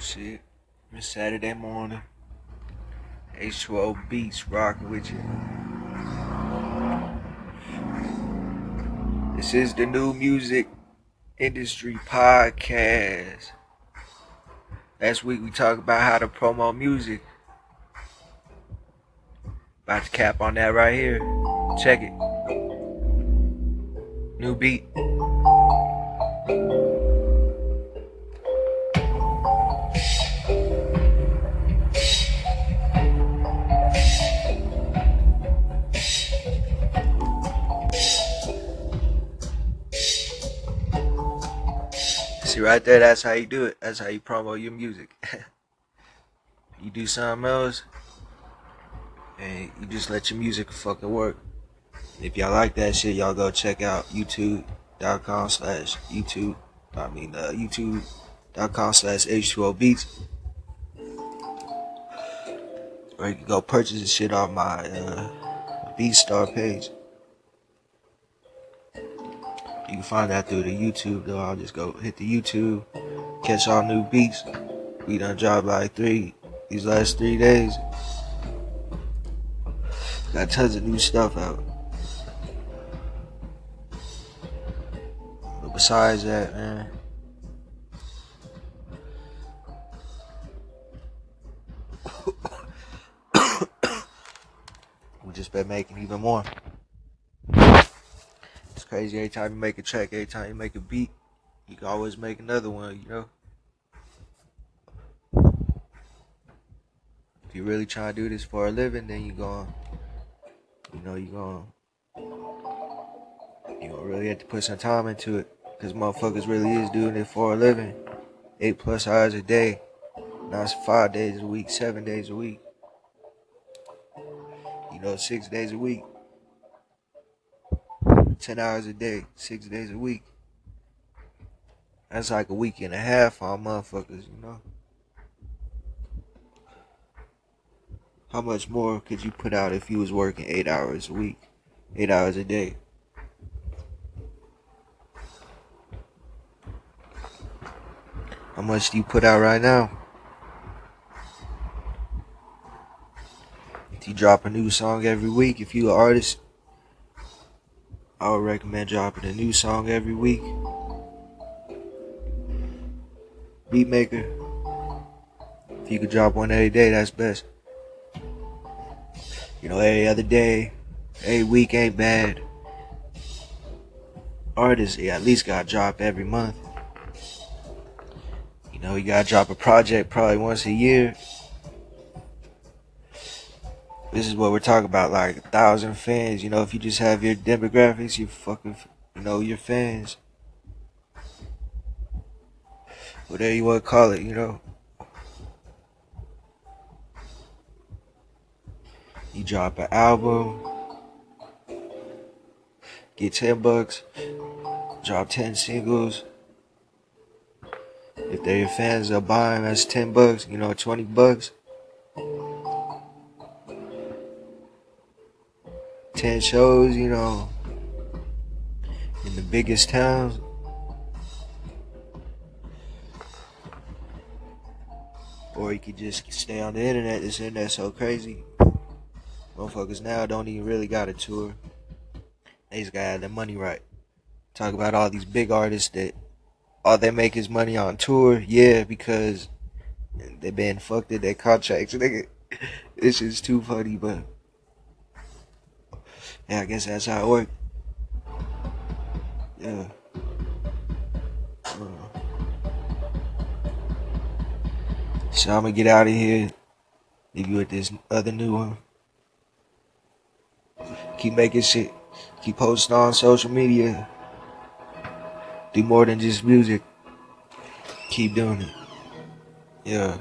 Shit. It's Saturday morning. H2O Beats rocking with you. This is the new music industry podcast. Last week we talked about how to promote music. About to cap on that right here. Check it. New beat. See right there, that's how you do it. That's how you promote your music. you do something else, and you just let your music fucking work. If y'all like that shit, y'all go check out youtube.com slash YouTube. I mean, uh, youtube.com slash H2O Beats. Or you can go purchase the shit off my uh, BeatStar page. You can find that through the YouTube though. I'll just go hit the YouTube, catch all new beats. We done dropped like three these last three days. Got tons of new stuff out. But besides that, man. we just been making even more. Crazy. Every time you make a track, every time you make a beat, you can always make another one, you know? If you really try to do this for a living, then you're going you know, you're going you're gonna really have to put some time into it. Cause motherfuckers really is doing it for a living. Eight plus hours a day. Now it's five days a week, seven days a week. You know, six days a week. 10 hours a day, six days a week. That's like a week and a half all motherfuckers, you know? How much more could you put out if you was working eight hours a week, eight hours a day? How much do you put out right now? If you drop a new song every week, if you an artist, I would recommend dropping a new song every week. Beatmaker. If you could drop one every day, that's best. You know, every other day, every week ain't bad. Artists, yeah, at least gotta drop every month. You know, you gotta drop a project probably once a year. This is what we're talking about, like a thousand fans. You know, if you just have your demographics, you fucking, you know, your fans. Whatever you want to call it, you know. You drop an album, get 10 bucks, drop 10 singles. If they're your fans, they'll buy them. That's 10 bucks, you know, 20 bucks. 10 shows, you know, in the biggest towns. Or you could just stay on the internet. This internet's so crazy. Motherfuckers now don't even really got a tour. They just got the money right. Talk about all these big artists that all they make is money on tour. Yeah, because they been fucked in their contracts. Nigga, this is too funny, but yeah, I guess that's how it works. Yeah. Uh. So I'm gonna get out of here. Leave you with this other new one. Keep making shit. Keep posting on social media. Do more than just music. Keep doing it. Yeah.